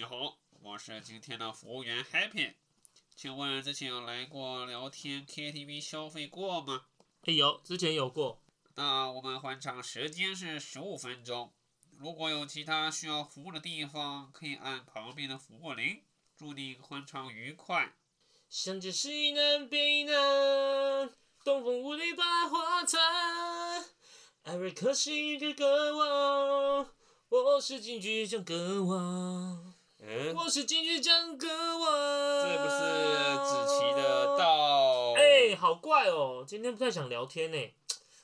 你好，我是今天的服务员 Happy，请问之前有来过聊天 KTV 消费过吗？哎有，之前有过。那我们欢唱时间是十五分钟，如果有其他需要服务的地方，可以按旁边的服务铃。祝你欢唱愉快。相见西南北南，东风无力百花残。艾瑞克是一个歌王，我是金曲奖歌王，嗯，我是金曲奖歌王。这不是子琪的道？哎、好怪哦，今天不太想聊天呢。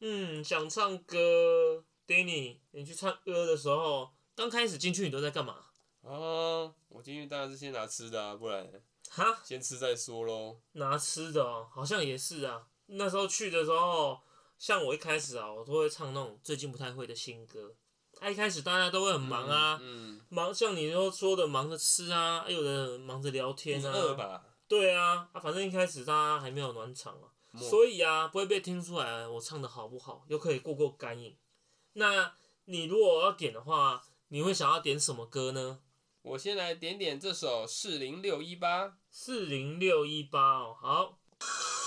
嗯，想唱歌。Danny，你去唱歌的时候，刚开始进去你都在干嘛？啊，我进去当然是先拿吃的啊，不然哈？先吃再说喽。拿吃的哦，好像也是啊。那时候去的时候，像我一开始啊，我都会唱那种最近不太会的新歌。啊，一开始大家都会很忙啊，嗯，忙像你说说的忙着吃啊，有的忙着聊天啊。饿吧？对啊，啊，反正一开始大家还没有暖场啊，所以啊，不会被听出来我唱的好不好，又可以过过干瘾。那你如果要点的话，你会想要点什么歌呢？我先来点点这首四零六一八。四零六一八哦，好。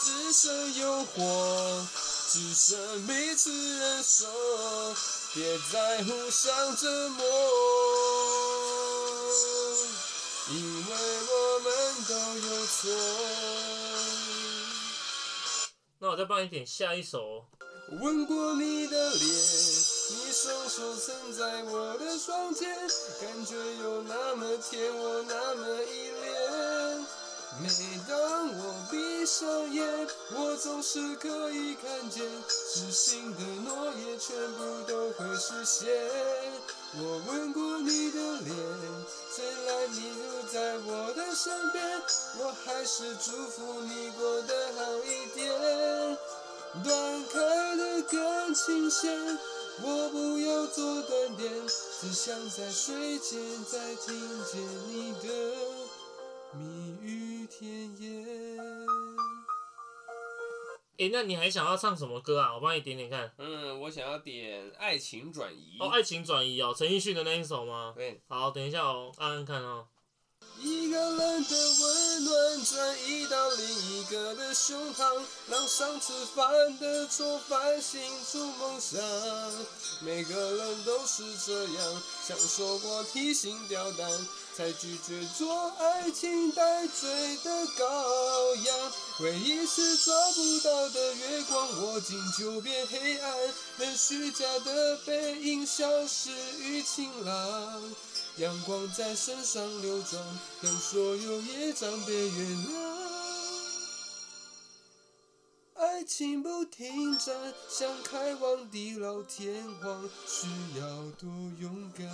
只剩诱惑，只剩彼此忍受，别再互相折磨，因为我们都有错。那我再帮你点下一首。吻过你的脸，你双手曾在我的双肩，感觉有那么甜，我那么依恋。每当我闭上眼，我总是可以看见，痴心的诺言全部都会实现。我吻过你的脸，虽然你不在我的身边，我还是祝福你过得好一点。断开的感情线，我不要做断点，只想在睡前再听见你的诶，那你还想要唱什么歌啊？我帮你点点看。嗯，我想要点《爱情转移》。哦，爱情转移哦，陈奕迅的那一首吗？对，好，等一下哦，按按看哦。一个人的温暖转移到另一个的胸膛，让上次犯的错反省出梦想。每个人都是这样，享受过提心吊胆，才拒绝做爱情带罪的羔羊。回忆是抓不到的月光，握紧就变黑暗，等虚假的背影消失于晴朗。阳光在身上流转，让所有业障被原谅。爱情不停站，想开往地老天荒，需要多勇敢。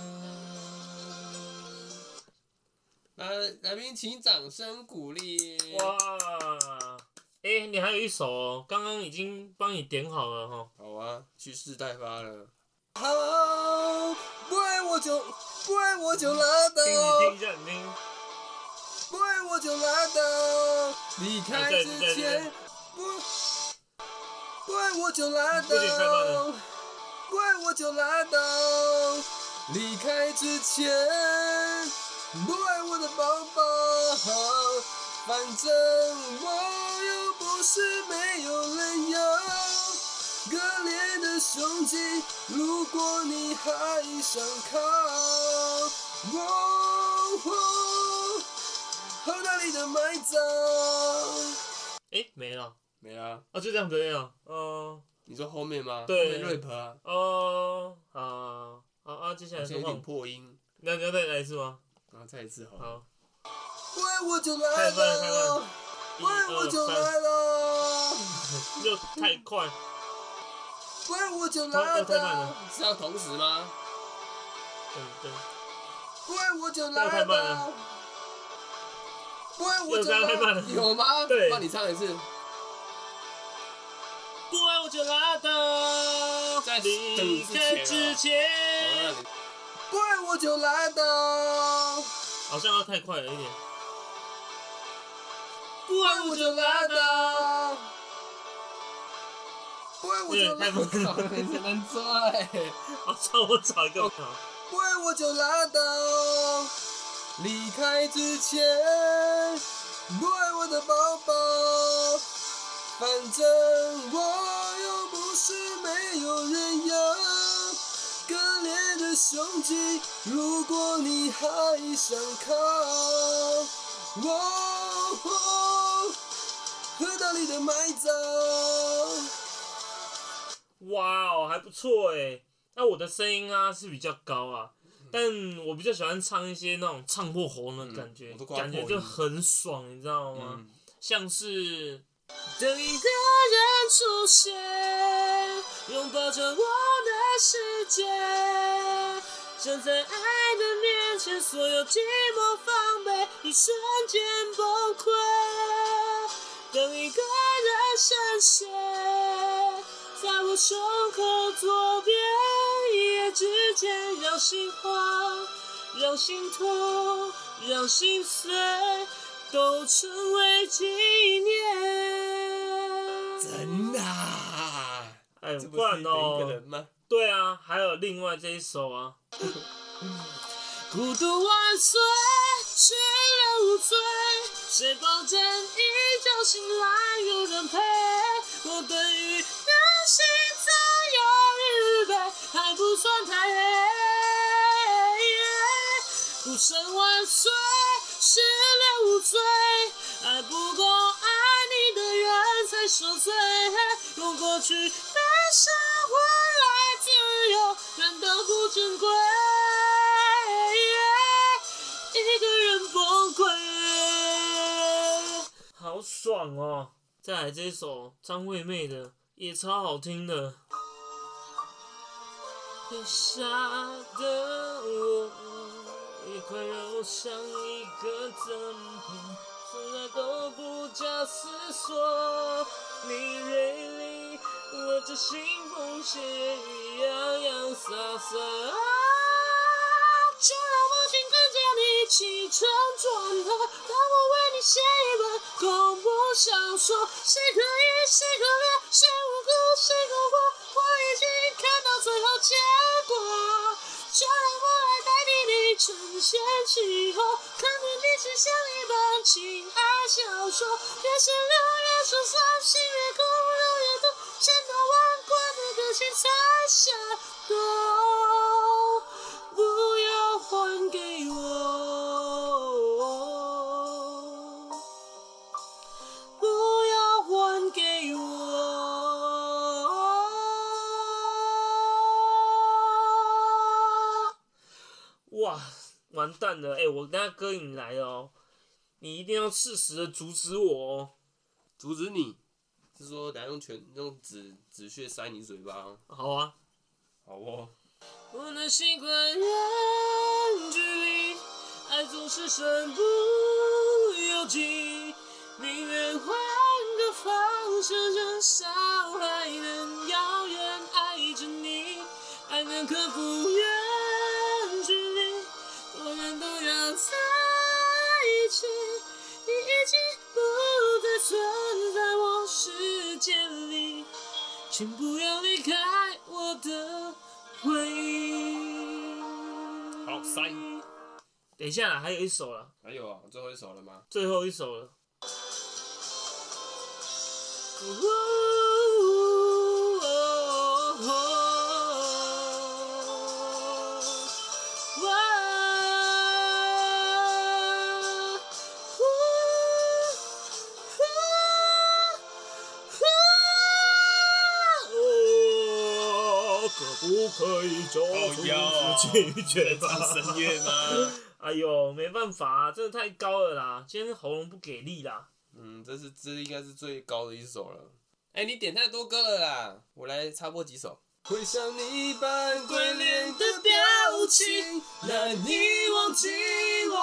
来，来宾请掌声鼓励。哇，诶，你还有一首哦，刚刚已经帮你点好了哈。好啊，蓄势待发了。好，不爱我就不爱我就拉倒。不爱我就拉倒，离开之前不不爱我就拉倒不，爱我就拉倒，离开之前不爱我的宝宝，反正我又不是没有人要。割裂的胸襟，如果你还想靠，哦哦后脑里的埋葬。诶，没了。没了，哦，就这样子而已哦。哦你说后面吗？对 rap 啊，哦，好，好啊，接下来是换。破音，那你要再来一次吗？然后再一次好了。好，不爱我就来了喂，我就来了，又太快。不爱我就太来太慢了了。是要同时吗？对对，怪我就这样来太慢了了。不爱我就这样太慢了 有吗？对那你唱一次。不爱我就拉倒，在离开之前。那你不爱我就拉倒，好像要太快了一点。不不爱我就拉倒。倒，不爱我就拉倒，你只能抓哎。好，找我找一个。好不爱我就拉倒，离开之前，不爱我的宝宝。反正我又不是没有人养，可怜的兄弟，如果你还想靠，哦，河道里的埋葬。哇哦，还不错哎。那我的声音啊是比较高啊，但我比较喜欢唱一些那种唱破喉咙的感觉，感觉就很爽，你知道吗？嗯，像是等一个人出现，拥抱着我的世界，站在爱的面前，所有寂寞防备一瞬间崩溃。等一个人深陷，在我胸口左边，一夜之间让心慌，让心痛，让心碎。都成为纪念。真的啊？哎，这不不然是等一个哦，人吗？对啊，还有另外这一首啊。孤独万岁，失恋无罪，谁保证一觉醒来有人陪？我对于人心早有预备，还不算太黑。孤身万岁，失恋无罪，爱不够爱你的人才受罪。用过去悲伤换来自由，难道不珍贵？一个人崩溃，好爽哦！再来这一首张惠妹的，也超好听的。被杀的我，一块肉像一个赠品，从来都不假思索。你锐利，我这腥风血雨，洋洋洒洒。就让我紧跟着你起承转合，让我为你写一本恐怖小说。谁可疑，谁可怜，谁无辜，谁可活？我已经看到最后结果。就让我来代替你承先启后，看着你只像一本情爱小说。越是流越心酸，心越空，肉越痛，千刀万剐的感情才下动。哇，完蛋了！哎、我等下歌引来了哦，你一定要适时的阻止我哦。阻止你，是说等下用拳用纸纸屑塞你嘴巴？好啊。好哦。不能习惯远距离，爱总是身不由己，宁愿换个方式，至少还能遥远爱着你，爱能克服请不要离开我的回忆。好塞等一下啦，还有一首了，还有啊，最后一首了吗？最后一首了。可就靠腰啊此拒绝吧？唱声乐吗？哎呦，没办法、啊，真的太高了啦！今天喉咙不给力啦。嗯，这是这应该是最高的一首了。哎、你点太多歌了啦，我来插播几首。会像你般鬼脸的表情，让你忘记我。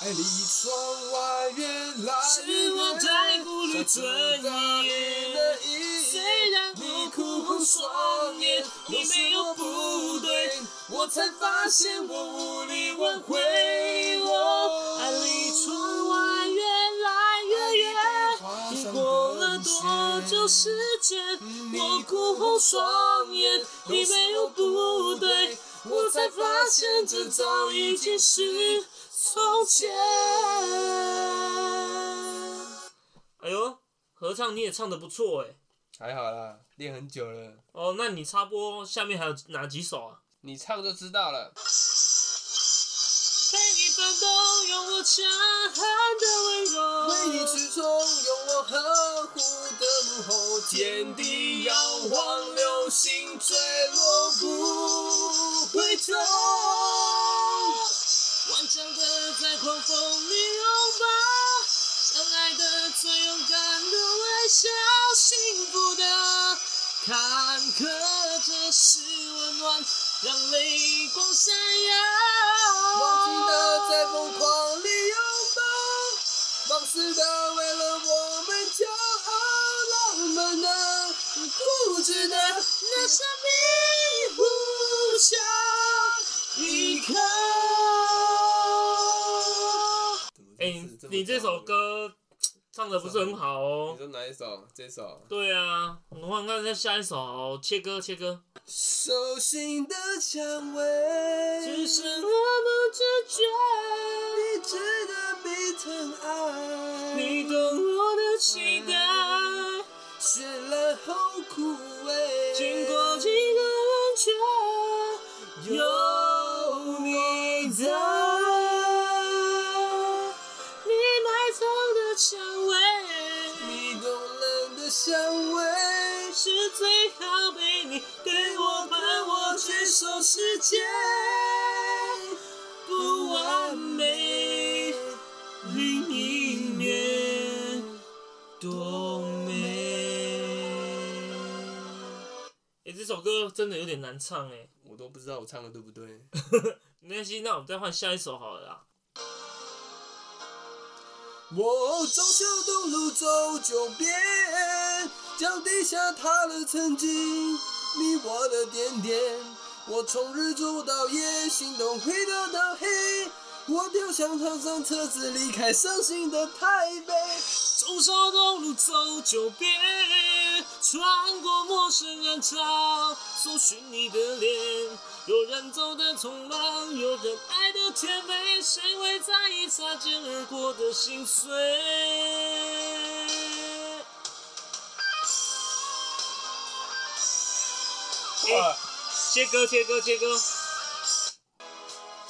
爱离窗外越来是我，太顾虑尊严。我哭红双眼，你没有不对，我才发现我无力挽回我。爱离窗外越来越远，你过了多久时间？我哭红双眼，你没有不对，我才发现这早已经是从前。哎呦，合唱你也唱得不错哎。还好啦，练很久了。哦，那你插播下面还有哪几首啊？你唱就知道了。陪你奋斗，用我强悍的温柔。为你去冲，用我呵护的怒吼。天地摇晃，流星坠落不回头。顽强的在狂风里拥抱，相爱的最勇敢的微笑，幸福的坎坷，这是温暖，让泪光闪耀。忘情的在疯狂里拥抱，放肆的为了我们骄傲，浪漫的固执的那生命呼啸一刻。哎、你这首歌唱的不是很好哦你哦。说哪一首？这首。对啊，我看看再下一首，切歌切歌。手心的蔷薇，只是我不自觉，你值得被疼爱。你懂我的期待。绚烂后枯萎，经过几个有受世界不完美另一面多美。哎、这首歌真的有点难唱哎，我都不知道我唱的对不对。没关系，那我们再换下一首好了啦。我中秋东路走九遍，脚底下踏了曾经你我的点点。我从日出到夜，心动回到到黑。我丢下躺上车子，离开伤心的台北。中山东路走九遍，穿过陌生人潮，搜寻你的脸。有人走的匆忙，有人爱的甜美，谁会在意擦肩而过的心碎？哎切歌，切歌，切歌。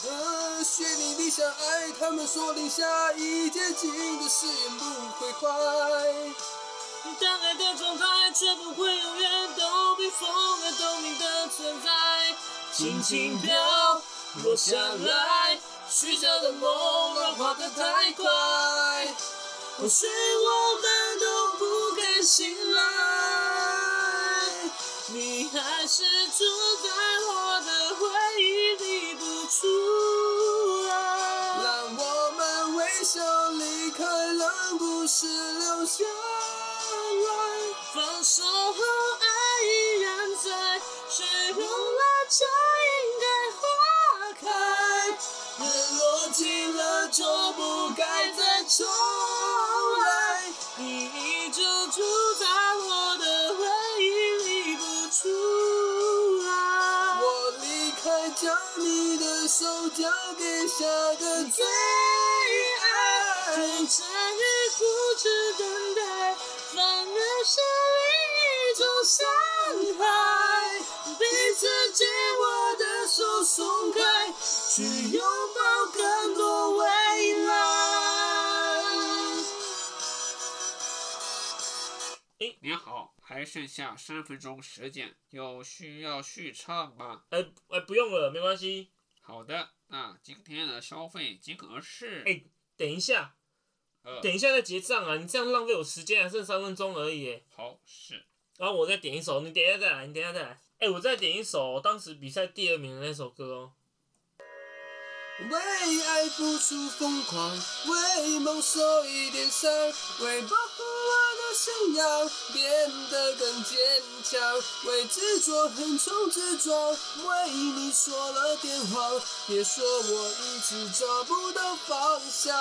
呃，学你理想爱，他们说零下一接近的誓言不会坏。当爱的状态，却不会永远都被风而透明的存在。轻轻飘落下来，许下的梦软化的太快。或许我们都不该醒来，你还是住在我的回忆里不出来。让我们微笑离开，让故事留下来。分手后爱依然在，谁用了就应该花开。日落尽了就不该再重手交给下个最爱。纠缠与固执等待，反而是另一种伤害。彼此借我的手松开，去拥抱更多未来。您好，还剩下三分钟时间，有需要续唱吗？哎哎，不用了，没关系。好的，那今天的消费金额是，哎等一下，呃，等一下再结账啊！你这样浪费我时间，还剩三分钟而已耶。好是，然后我再点一首，你等一下再来，你等一下再来。哎，我再点一首当时比赛第二名的那首歌哦。为爱付出疯狂，为梦受一点伤，为保护我的信仰变得更坚强，为执着横冲直撞，为你说了点谎，别说我一直找不到方向。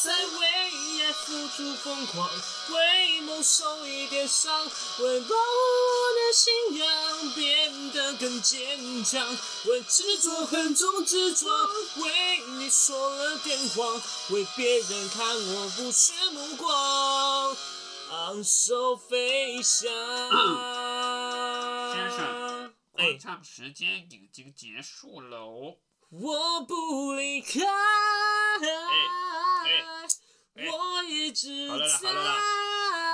在为爱付出疯狂，为梦受一点伤，为保护我的信仰变得更坚强，为执着横冲直撞，为你说了点谎，为别人看我不屑目光，昂首飞翔。先生，哎，唱时间已经结束喽。我不离开，哎我一直好了啦在。好了啦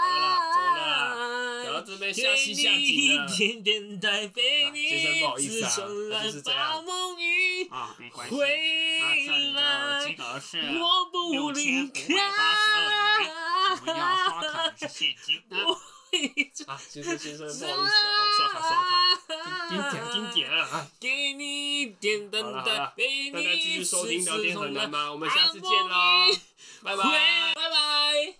好了啦走了啦不要这边下戏下景了给你一点点带陪啊你先生不好意思啊自从来就是这样把梦与啊，没关系。回那这里的来金。额是我不六离千五百八十二元。我们要刷卡还是现金呢？啊，先生先生，不好意思啊，我刷卡刷卡，经典经典啊！啊给你一点等待好了好了，陪你大家继续收听聊天很难吗？我们下次见喽，拜拜。拜拜。